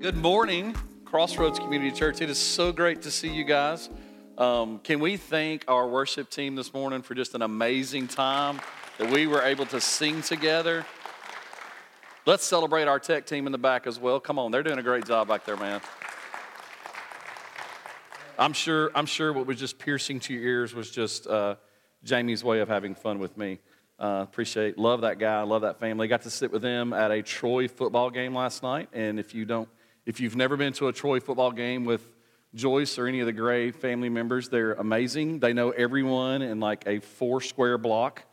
Good morning, Crossroads Community Church. It is so great to see you guys. Um, can we thank our worship team this morning for just an amazing time that we were able to sing together? Let's celebrate our tech team in the back as well. Come on, they're doing a great job back there, man. I'm sure. I'm sure what was just piercing to your ears was just uh, Jamie's way of having fun with me. Uh, appreciate, love that guy, love that family. Got to sit with them at a Troy football game last night, and if you don't if you've never been to a Troy football game with Joyce or any of the Gray family members, they're amazing. They know everyone in like a four square block.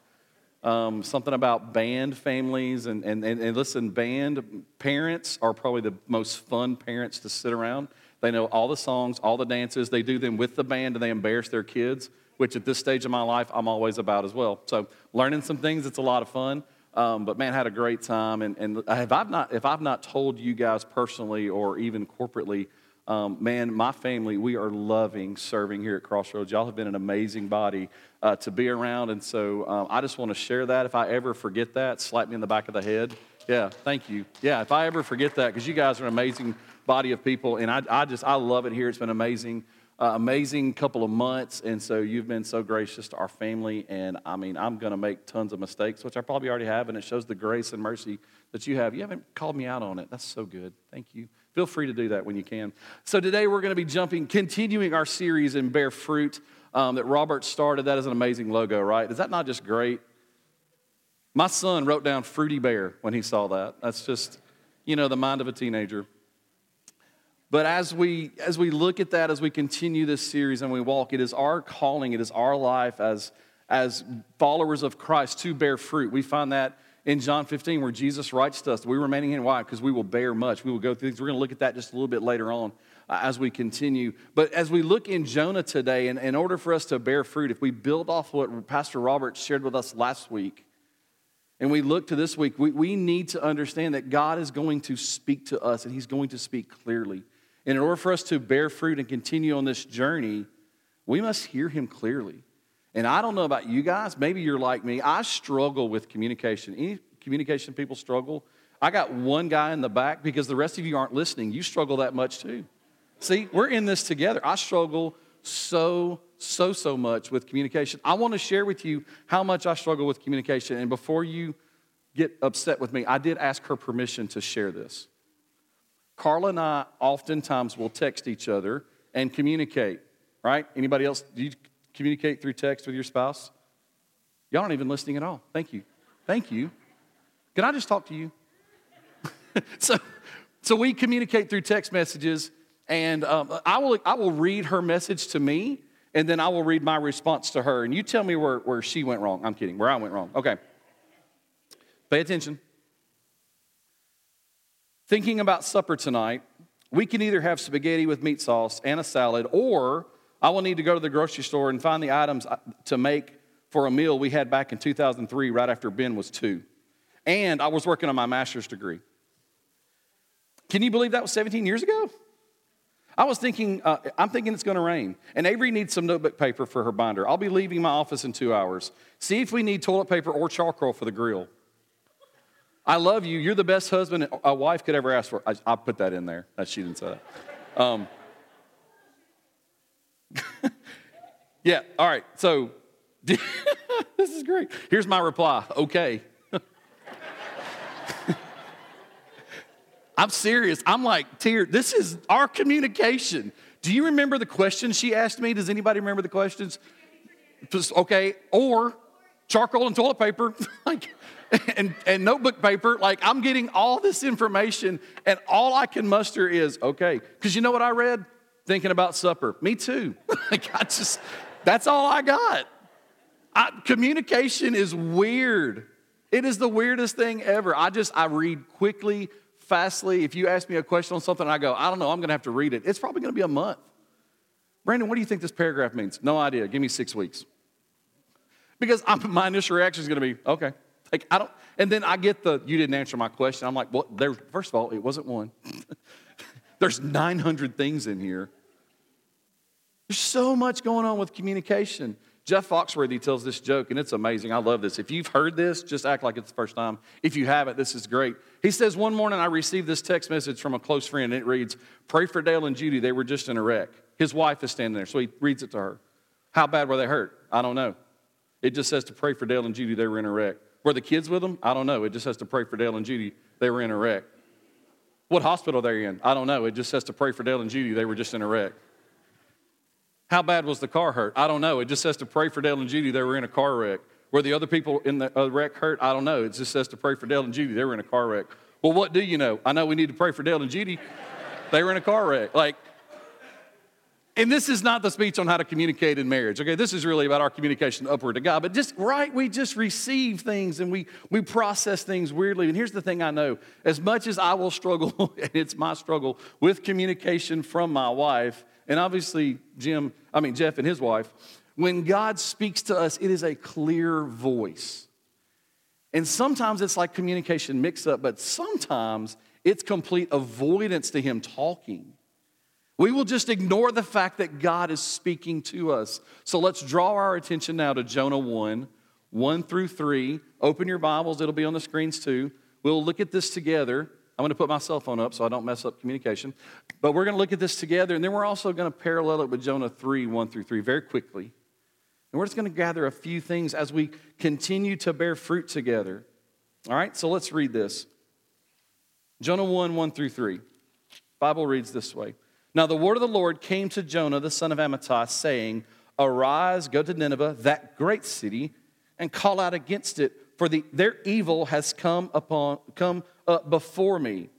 Um, something about band families and, and, and, and listen, band parents are probably the most fun parents to sit around. They know all the songs, all the dances. They do them with the band and they embarrass their kids, which at this stage of my life, I'm always about as well. So, learning some things, it's a lot of fun. Um, but man, had a great time. And, and if, I've not, if I've not told you guys personally or even corporately, um, man, my family, we are loving serving here at Crossroads. Y'all have been an amazing body uh, to be around. And so um, I just want to share that. If I ever forget that, slap me in the back of the head. Yeah, thank you. Yeah, if I ever forget that, because you guys are an amazing body of people. And I, I just, I love it here. It's been amazing uh, amazing couple of months. And so you've been so gracious to our family. And I mean, I'm going to make tons of mistakes, which I probably already have. And it shows the grace and mercy that you have. You haven't called me out on it. That's so good. Thank you. Feel free to do that when you can. So today we're going to be jumping, continuing our series in Bear Fruit um, that Robert started. That is an amazing logo, right? Is that not just great? My son wrote down Fruity Bear when he saw that. That's just, you know, the mind of a teenager. But as we, as we look at that, as we continue this series and we walk, it is our calling, it is our life as, as followers of Christ to bear fruit. We find that in John 15 where Jesus writes to us, we remaining in why? Because we will bear much. We will go through things. We're going to look at that just a little bit later on uh, as we continue. But as we look in Jonah today, and in order for us to bear fruit, if we build off what Pastor Robert shared with us last week, and we look to this week, we, we need to understand that God is going to speak to us and He's going to speak clearly. And in order for us to bear fruit and continue on this journey, we must hear him clearly. And I don't know about you guys, maybe you're like me. I struggle with communication. Any communication people struggle? I got one guy in the back because the rest of you aren't listening. You struggle that much too. See, we're in this together. I struggle so, so, so much with communication. I want to share with you how much I struggle with communication. And before you get upset with me, I did ask her permission to share this. Carla and I oftentimes will text each other and communicate, right? Anybody else? Do you communicate through text with your spouse? Y'all aren't even listening at all. Thank you. Thank you. Can I just talk to you? so, so we communicate through text messages, and um, I, will, I will read her message to me, and then I will read my response to her. And you tell me where, where she went wrong. I'm kidding, where I went wrong. Okay. Pay attention. Thinking about supper tonight, we can either have spaghetti with meat sauce and a salad, or I will need to go to the grocery store and find the items uh, to make for a meal we had back in 2003, right after Ben was two. And I was working on my master's degree. Can you believe that was 17 years ago? I was thinking, uh, I'm thinking it's going to rain. And Avery needs some notebook paper for her binder. I'll be leaving my office in two hours. See if we need toilet paper or charcoal for the grill. I love you. You're the best husband a wife could ever ask for. I, I put that in there. She didn't say that. Um, yeah, all right. So this is great. Here's my reply okay. I'm serious. I'm like, tear. This is our communication. Do you remember the questions she asked me? Does anybody remember the questions? Okay, or charcoal and toilet paper. like, and, and notebook paper. Like, I'm getting all this information, and all I can muster is, okay, because you know what I read? Thinking about supper. Me too. like, I just, that's all I got. I, communication is weird. It is the weirdest thing ever. I just, I read quickly, fastly. If you ask me a question on something, I go, I don't know, I'm to have to read it. It's probably to be a month. Brandon, what do you think this paragraph means? No idea. Give me six weeks. Because I'm, my initial reaction is going to be, okay. Like, I don't, and then I get the, you didn't answer my question. I'm like, well, there, first of all, it wasn't one. There's 900 things in here. There's so much going on with communication. Jeff Foxworthy tells this joke, and it's amazing. I love this. If you've heard this, just act like it's the first time. If you haven't, this is great. He says, One morning I received this text message from a close friend, and it reads, Pray for Dale and Judy. They were just in a wreck. His wife is standing there, so he reads it to her. How bad were they hurt? I don't know. It just says to pray for Dale and Judy. They were in a wreck. Were the kids with them? I don't know. It just has to pray for Dale and Judy. They were in a wreck. What hospital they're in? I don't know. It just has to pray for Dale and Judy. They were just in a wreck. How bad was the car hurt? I don't know. It just says to pray for Dale and Judy. They were in a car wreck. Were the other people in the uh, wreck hurt? I don't know. It just says to pray for Dale and Judy. They were in a car wreck. Well, what do you know? I know we need to pray for Dale and Judy. They were in a car wreck. Like, and this is not the speech on how to communicate in marriage, okay? This is really about our communication upward to God. But just right, we just receive things and we, we process things weirdly. And here's the thing I know as much as I will struggle, and it's my struggle with communication from my wife, and obviously Jim, I mean, Jeff and his wife, when God speaks to us, it is a clear voice. And sometimes it's like communication mix up, but sometimes it's complete avoidance to Him talking. We will just ignore the fact that God is speaking to us. So let's draw our attention now to Jonah 1, 1 through 3. Open your Bibles, it'll be on the screens too. We'll look at this together. I'm going to put my cell phone up so I don't mess up communication. But we're going to look at this together, and then we're also going to parallel it with Jonah 3, 1 through 3, very quickly. And we're just going to gather a few things as we continue to bear fruit together. All right, so let's read this. Jonah 1, 1 through 3. Bible reads this way. Now the word of the Lord came to Jonah, the son of Amittai, saying, Arise, go to Nineveh, that great city, and call out against it, for the, their evil has come upon come up before me.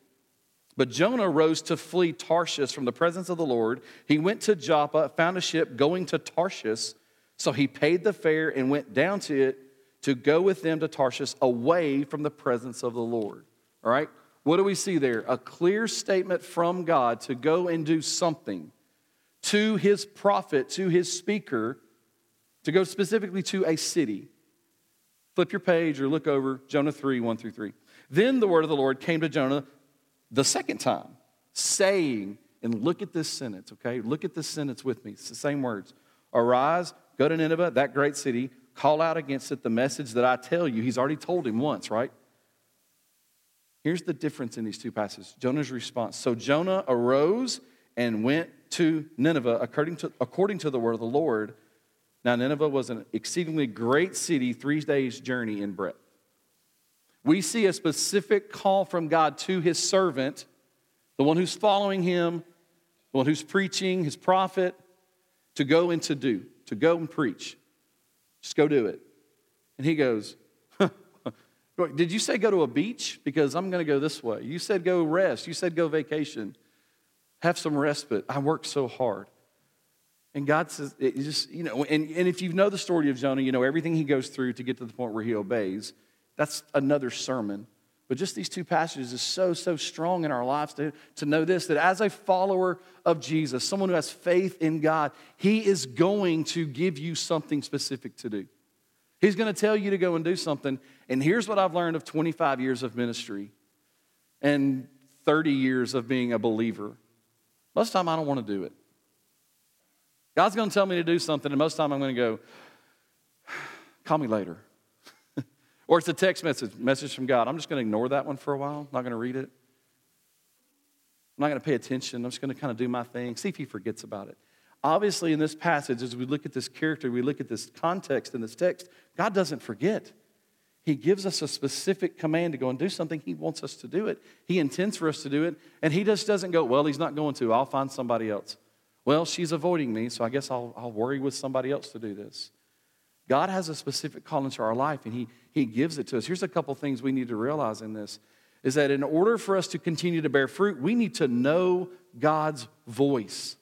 But Jonah rose to flee Tarshish from the presence of the Lord. He went to Joppa, found a ship going to Tarshish. So he paid the fare and went down to it to go with them to Tarshish away from the presence of the Lord. All right? What do we see there? A clear statement from God to go and do something to his prophet, to his speaker, to go specifically to a city. Flip your page or look over Jonah 3 1 through 3. Then the word of the Lord came to Jonah the second time, saying, and look at this sentence, okay? Look at this sentence with me. It's the same words. Arise, go to Nineveh, that great city, call out against it the message that I tell you. He's already told him once, right? Here's the difference in these two passages Jonah's response. So Jonah arose and went to Nineveh according to, according to the word of the Lord. Now, Nineveh was an exceedingly great city, three days' journey in breadth. We see a specific call from God to his servant, the one who's following him, the one who's preaching, his prophet, to go and to do, to go and preach. Just go do it. And he goes, did you say go to a beach? Because I'm going to go this way. You said go rest. You said go vacation. Have some respite. I worked so hard. And God says, it just, you know, and, and if you know the story of Jonah, you know everything he goes through to get to the point where he obeys. That's another sermon. But just these two passages is so, so strong in our lives to, to know this that as a follower of Jesus, someone who has faith in God, he is going to give you something specific to do. He's going to tell you to go and do something. And here's what I've learned of 25 years of ministry and 30 years of being a believer. Most of the time, I don't want to do it. God's going to tell me to do something, and most of the time, I'm going to go, call me later. or it's a text message, message from God. I'm just going to ignore that one for a while, not going to read it. I'm not going to pay attention. I'm just going to kind of do my thing, see if he forgets about it. Obviously, in this passage, as we look at this character, we look at this context in this text, God doesn't forget. He gives us a specific command to go and do something. He wants us to do it. He intends for us to do it. And He just doesn't go, Well, He's not going to. I'll find somebody else. Well, she's avoiding me, so I guess I'll, I'll worry with somebody else to do this. God has a specific call into our life, and he, he gives it to us. Here's a couple things we need to realize in this is that in order for us to continue to bear fruit, we need to know God's voice.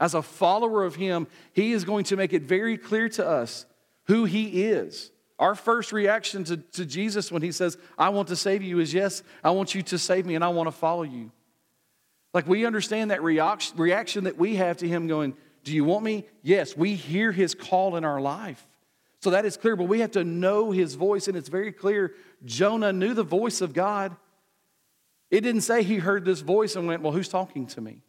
As a follower of Him, He is going to make it very clear to us who He is. Our first reaction to, to Jesus when He says, I want to save you, is yes, I want you to save me and I want to follow you. Like we understand that reaction that we have to Him going, Do you want me? Yes, we hear His call in our life. So that is clear, but we have to know His voice, and it's very clear Jonah knew the voice of God. It didn't say he heard this voice and went, Well, who's talking to me?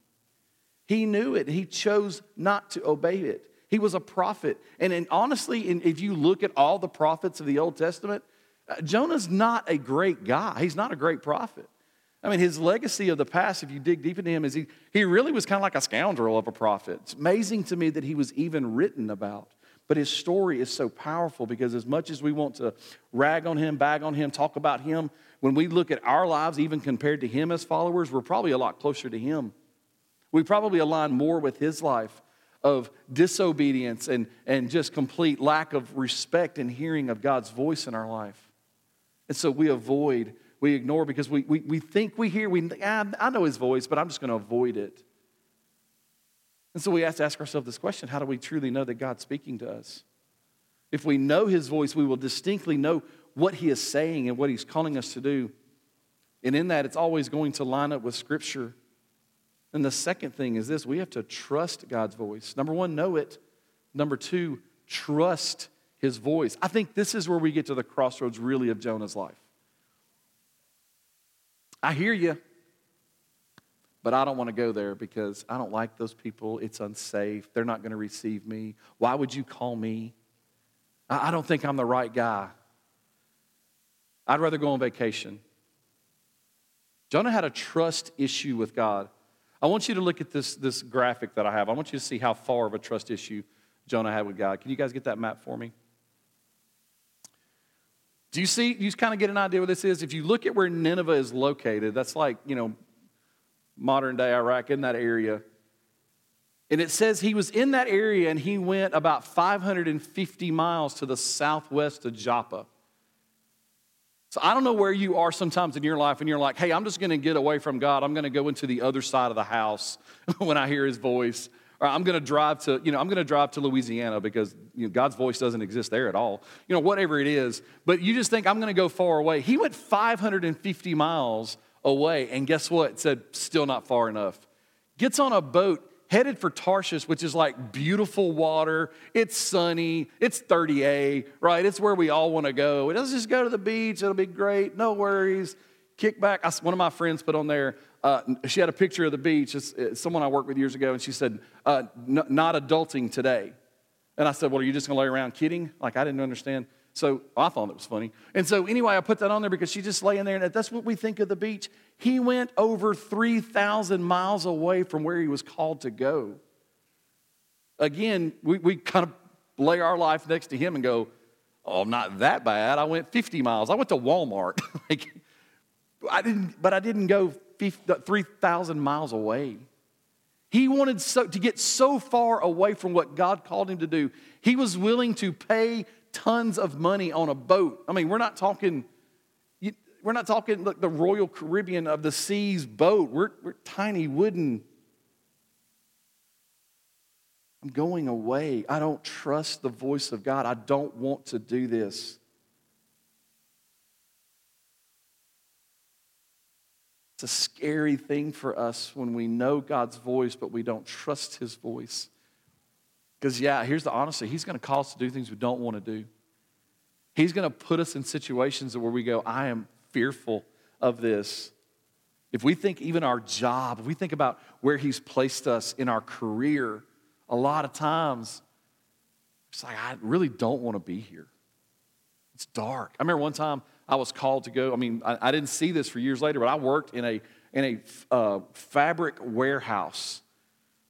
He knew it. He chose not to obey it. He was a prophet. And, and honestly, if you look at all the prophets of the Old Testament, uh, Jonah's not a great guy. He's not a great prophet. I mean, his legacy of the past, if you dig deep into him, is he, he really was kind of like a scoundrel of a prophet. It's amazing to me that he was even written about. But his story is so powerful because as much as we want to rag on him, bag on him, talk about him, when we look at our lives, even compared to him as followers, we're probably a lot closer to him. We probably align more with his life of disobedience and, and just complete lack of respect and hearing of God's voice in our life. And so we avoid, we ignore because we, we, we think we hear, we, ah, I know his voice, but I'm just going to avoid it. And so we have to ask ourselves this question how do we truly know that God's speaking to us? If we know his voice, we will distinctly know what he is saying and what he's calling us to do. And in that, it's always going to line up with Scripture. And the second thing is this we have to trust God's voice. Number one, know it. Number two, trust his voice. I think this is where we get to the crossroads really of Jonah's life. I hear you, but I don't want to go there because I don't like those people. It's unsafe. They're not going to receive me. Why would you call me? I don't think I'm the right guy. I'd rather go on vacation. Jonah had a trust issue with God. I want you to look at this, this graphic that I have. I want you to see how far of a trust issue Jonah had with God. Can you guys get that map for me? Do you see, you kind of get an idea what this is? If you look at where Nineveh is located, that's like, you know, modern day Iraq in that area. And it says he was in that area and he went about 550 miles to the southwest of Joppa. So I don't know where you are sometimes in your life and you're like, hey, I'm just going to get away from God. I'm going to go into the other side of the house when I hear his voice. Or I'm going to drive to, you know, I'm going to drive to Louisiana because you know, God's voice doesn't exist there at all. You know, whatever it is. But you just think I'm going to go far away. He went 550 miles away, and guess what? It said, still not far enough. Gets on a boat headed for Tarshish, which is like beautiful water. It's sunny. It's 30A, right? It's where we all want to go. Let's just go to the beach. It'll be great. No worries. Kick back. I, one of my friends put on there, uh, she had a picture of the beach. It's, it's someone I worked with years ago, and she said, uh, not adulting today. And I said, Well, are you just going to lay around kidding? Like, I didn't understand. So I thought it was funny. And so, anyway, I put that on there because she just lay in there, and that's what we think of the beach. He went over 3,000 miles away from where he was called to go. Again, we, we kind of lay our life next to him and go, Oh, not that bad. I went 50 miles. I went to Walmart. like, I didn't, but I didn't go 3,000 miles away. He wanted so, to get so far away from what God called him to do. He was willing to pay tons of money on a boat. I mean, we're not talking, we're not talking like the Royal Caribbean of the seas boat. We're, we're tiny wooden. I'm going away. I don't trust the voice of God. I don't want to do this. It's a scary thing for us when we know God's voice, but we don't trust his voice. Because, yeah, here's the honesty He's going to call us to do things we don't want to do. He's going to put us in situations where we go, I am fearful of this. If we think even our job, if we think about where He's placed us in our career, a lot of times it's like, I really don't want to be here. It's dark. I remember one time I was called to go. I mean, I, I didn't see this for years later, but I worked in a, in a uh, fabric warehouse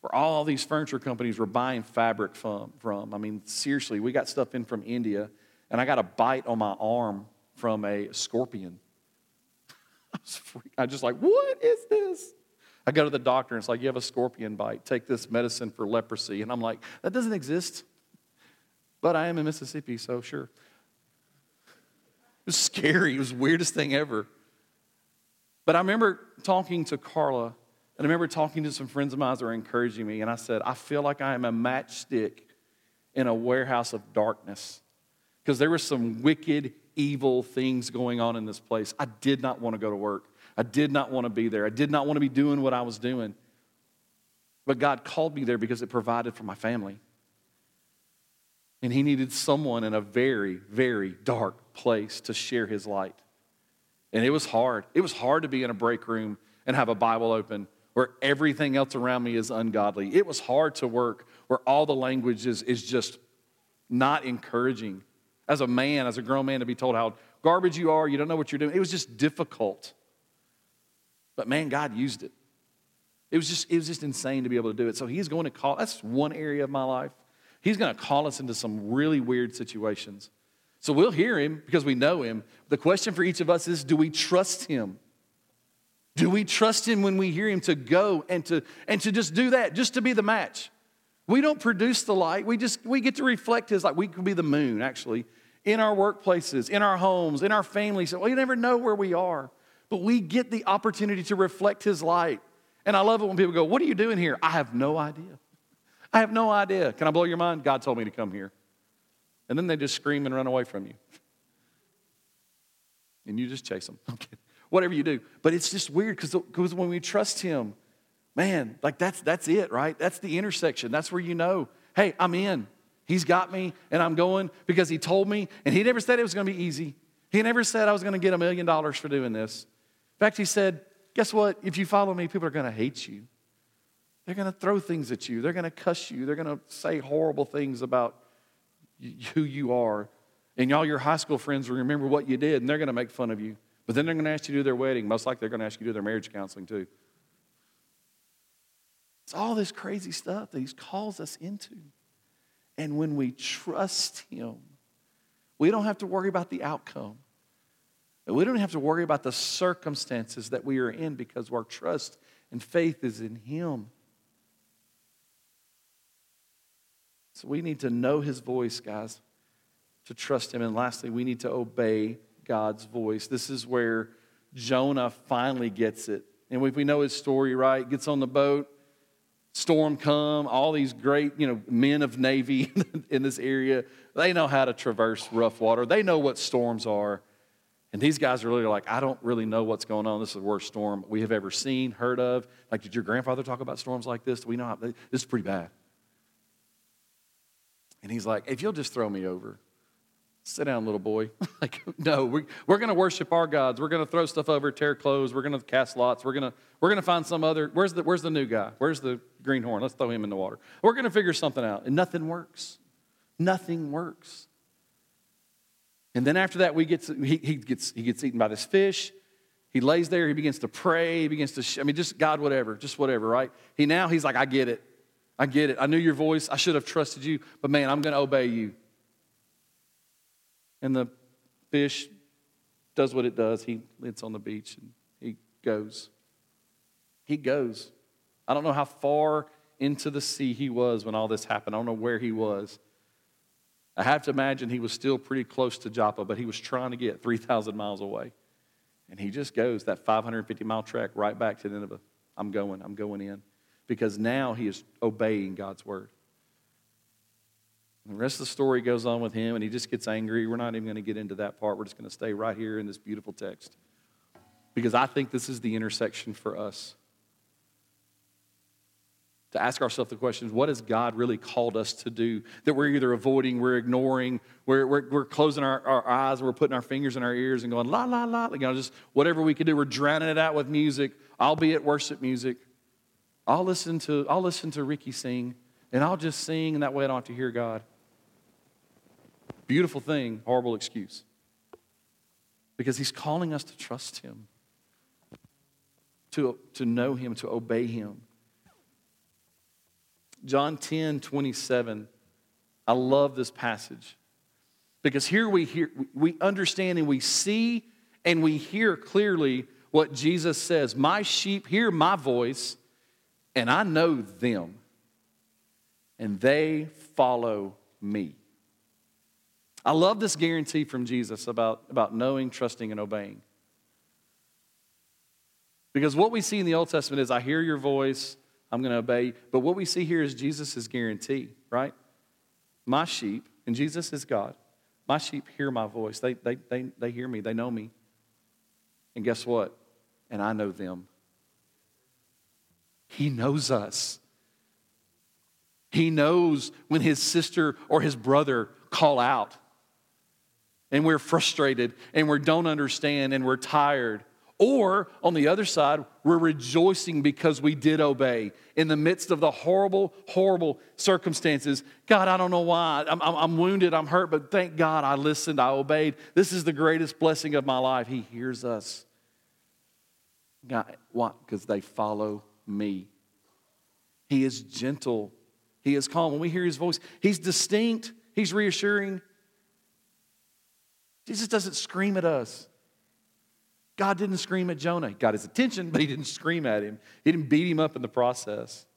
where all these furniture companies were buying fabric from, from. I mean, seriously, we got stuff in from India, and I got a bite on my arm from a scorpion. I was I was just like, what is this? I go to the doctor, and it's like, you have a scorpion bite. Take this medicine for leprosy. And I'm like, that doesn't exist. But I am in Mississippi, so sure. It was scary. It was the weirdest thing ever. But I remember talking to Carla and I remember talking to some friends of mine that were encouraging me, and I said, I feel like I am a matchstick in a warehouse of darkness. Because there were some wicked, evil things going on in this place. I did not want to go to work. I did not want to be there. I did not want to be doing what I was doing. But God called me there because it provided for my family. And He needed someone in a very, very dark place to share His light. And it was hard. It was hard to be in a break room and have a Bible open where everything else around me is ungodly. It was hard to work where all the language is, is just not encouraging. As a man, as a grown man, to be told how garbage you are, you don't know what you're doing, it was just difficult. But man, God used it. It was just, it was just insane to be able to do it. So he's going to call, that's one area of my life. He's going to call us into some really weird situations. So we'll hear him because we know him. The question for each of us is do we trust him? Do we trust him when we hear him to go and to and to just do that, just to be the match? We don't produce the light. We just we get to reflect his light. We can be the moon, actually, in our workplaces, in our homes, in our families. We never know where we are, but we get the opportunity to reflect his light. And I love it when people go, What are you doing here? I have no idea. I have no idea. Can I blow your mind? God told me to come here. And then they just scream and run away from you. And you just chase them. Okay. Whatever you do. But it's just weird because when we trust Him, man, like that's, that's it, right? That's the intersection. That's where you know, hey, I'm in. He's got me and I'm going because He told me. And He never said it was going to be easy. He never said I was going to get a million dollars for doing this. In fact, He said, guess what? If you follow me, people are going to hate you. They're going to throw things at you. They're going to cuss you. They're going to say horrible things about who you are. And y'all, your high school friends will remember what you did, and they're going to make fun of you. But then they're going to ask you to do their wedding. Most likely, they're going to ask you to do their marriage counseling too. It's all this crazy stuff that He calls us into. And when we trust Him, we don't have to worry about the outcome. We don't have to worry about the circumstances that we are in because our trust and faith is in Him. So we need to know his voice, guys, to trust him. And lastly, we need to obey God's voice. This is where Jonah finally gets it. And if we know his story right, gets on the boat, storm come, all these great, you know, men of navy in this area, they know how to traverse rough water. They know what storms are. And these guys are really like, I don't really know what's going on. This is the worst storm we have ever seen, heard of. Like, did your grandfather talk about storms like this? Do we know how, this is pretty bad. And he's like, if you'll just throw me over, sit down, little boy. like, no, we, we're going to worship our gods. We're going to throw stuff over, tear clothes. We're going to cast lots. We're going to we're going to find some other. Where's the where's the new guy? Where's the greenhorn? Let's throw him in the water. We're going to figure something out. And nothing works. Nothing works. And then after that, we get to, he, he gets he gets eaten by this fish. He lays there. He begins to pray. He begins to. I mean, just God, whatever, just whatever, right? He now he's like, I get it. I get it. I knew your voice. I should have trusted you, but man, I'm going to obey you. And the fish does what it does. He lands on the beach and he goes. He goes. I don't know how far into the sea he was when all this happened. I don't know where he was. I have to imagine he was still pretty close to Joppa, but he was trying to get 3,000 miles away. And he just goes that 550 mile trek right back to Nineveh. I'm going, I'm going in because now he is obeying God's word. The rest of the story goes on with him, and he just gets angry. We're not even going to get into that part. We're just going to stay right here in this beautiful text because I think this is the intersection for us. To ask ourselves the questions what has God really called us to do that we're either avoiding, we're ignoring, we're, we're, we're closing our, our eyes, we're putting our fingers in our ears and going, la, la, la, you know, just whatever we can do. We're drowning it out with music, albeit worship music. I'll listen to, I'll listen to Ricky sing, and I'll just sing, and that way I don't have to hear God. Beautiful thing, horrible excuse. Because he's calling us to trust him, to, to know him, to obey him. John 10 27. I love this passage because here we hear, we understand and we see and we hear clearly what Jesus says My sheep hear my voice, and I know them, and they follow me. I love this guarantee from Jesus about, about knowing, trusting, and obeying. Because what we see in the Old Testament is I hear your voice, I'm going to obey. But what we see here is Jesus' guarantee, right? My sheep, and Jesus is God, my sheep hear my voice. They, they, they, they hear me, they know me. And guess what? And I know them. He knows us. He knows when his sister or his brother call out and we're frustrated and we don't understand and we're tired Or on the other side, we're rejoicing because we did obey in the midst of the horrible, horrible circumstances. God, I don't know why. I'm, I'm, wounded, I'm hurt, but thank God I listened, I obeyed. This is the greatest blessing of my life. He hears us. God, why? Because they follow me. He is gentle, He is calm. When we hear His voice, He's distinct, He's reassuring. Jesus doesn't scream at us. God didn't scream at Jonah. He got his attention, but he didn't scream at him. He didn't beat him up in the process.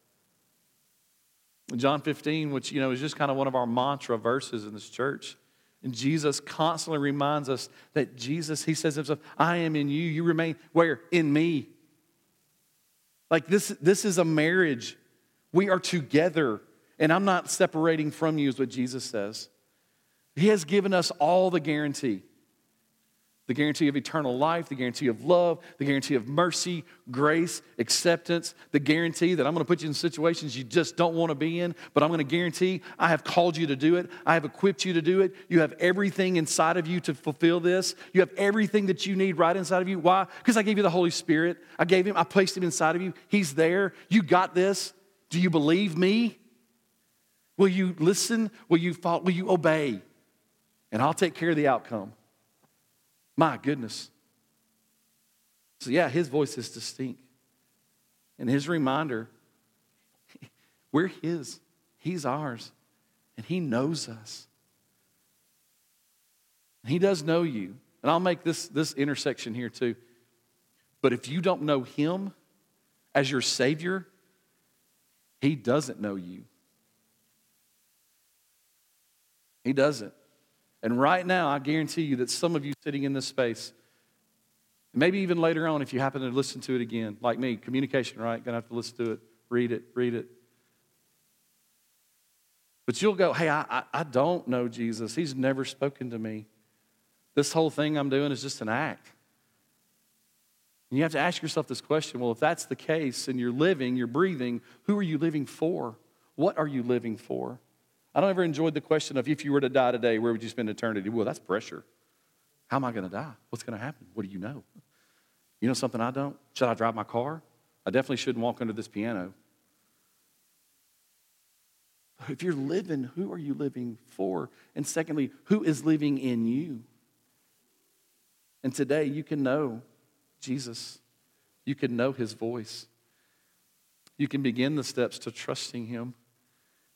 John 15, which you know is just kind of one of our mantra verses in this church. And Jesus constantly reminds us that Jesus, he says himself, I am in you. You remain where? In me. Like this, this is a marriage. We are together. And I'm not separating from you, is what Jesus says. He has given us all the guarantee the guarantee of eternal life, the guarantee of love, the guarantee of mercy, grace, acceptance, the guarantee that I'm going to put you in situations you just don't want to be in, but I'm going to guarantee I have called you to do it. I have equipped you to do it. You have everything inside of you to fulfill this. You have everything that you need right inside of you. Why? Because I gave you the Holy Spirit. I gave him, I placed him inside of you. He's there. You got this. Do you believe me? Will you listen? Will you follow? Will you obey? And I'll take care of the outcome. My goodness. So, yeah, his voice is distinct. And his reminder we're his, he's ours, and he knows us. He does know you. And I'll make this, this intersection here too. But if you don't know him as your Savior, he doesn't know you. He doesn't. And right now, I guarantee you that some of you sitting in this space, maybe even later on, if you happen to listen to it again, like me, communication, right? Gonna have to listen to it, read it, read it. But you'll go, hey, I, I, I don't know Jesus. He's never spoken to me. This whole thing I'm doing is just an act. And you have to ask yourself this question well, if that's the case and you're living, you're breathing, who are you living for? What are you living for? I don't ever enjoyed the question of if you were to die today, where would you spend eternity? Well, that's pressure. How am I going to die? What's going to happen? What do you know? You know something I don't? Should I drive my car? I definitely shouldn't walk under this piano. If you're living, who are you living for? And secondly, who is living in you? And today you can know Jesus. You can know his voice. You can begin the steps to trusting him.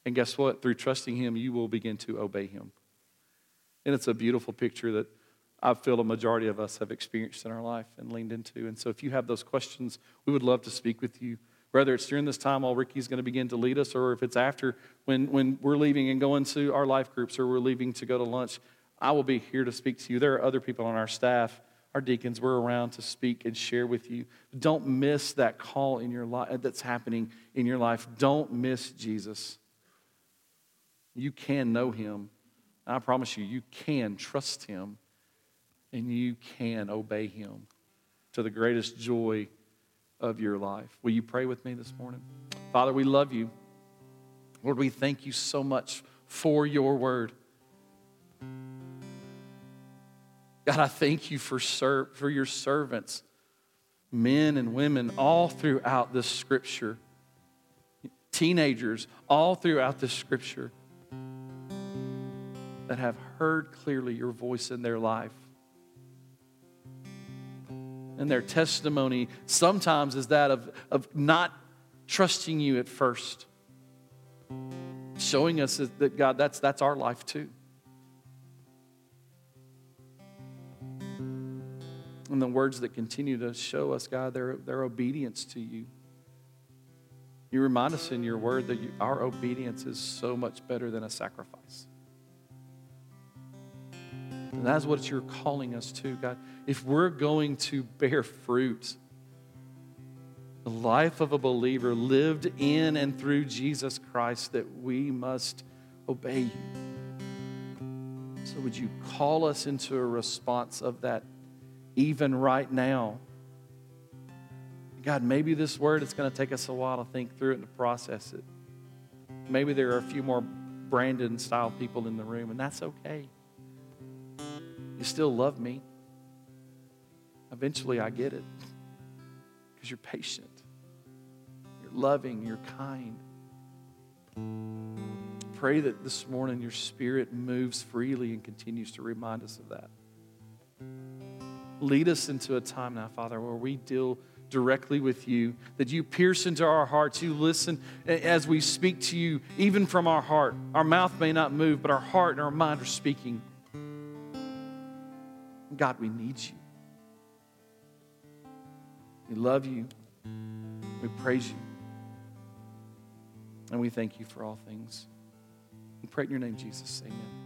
And guess what? Through trusting Him, you will begin to obey Him. And it's a beautiful picture that I feel a majority of us have experienced in our life and leaned into. And so if you have those questions, we would love to speak with you. Whether it's during this time while Ricky's going to begin to lead us, or if it's after when, when we're leaving and going to our life groups, or we're leaving to go to lunch, I will be here to speak to you. There are other people on our staff, our deacons, we're around to speak and share with you. Don't miss that call in your life that's happening in your life. Don't miss Jesus. You can know him. I promise you, you can trust him and you can obey him to the greatest joy of your life. Will you pray with me this morning? Father, we love you. Lord, we thank you so much for your word. God, I thank you for, ser- for your servants, men and women, all throughout this scripture, teenagers, all throughout this scripture that have heard clearly your voice in their life. And their testimony sometimes is that of, of not trusting you at first, showing us that, God, that's, that's our life too. And the words that continue to show us, God, their, their obedience to you. You remind us in your word that you, our obedience is so much better than a sacrifice. That's what you're calling us to, God. If we're going to bear fruit, the life of a believer lived in and through Jesus Christ, that we must obey you. So, would you call us into a response of that even right now? God, maybe this word is going to take us a while to think through it and to process it. Maybe there are a few more Brandon style people in the room, and that's okay. You still love me. Eventually, I get it because you're patient, you're loving, you're kind. Pray that this morning your spirit moves freely and continues to remind us of that. Lead us into a time now, Father, where we deal directly with you, that you pierce into our hearts, you listen as we speak to you, even from our heart. Our mouth may not move, but our heart and our mind are speaking. God, we need you. We love you. We praise you. And we thank you for all things. We pray in your name, Jesus. Amen.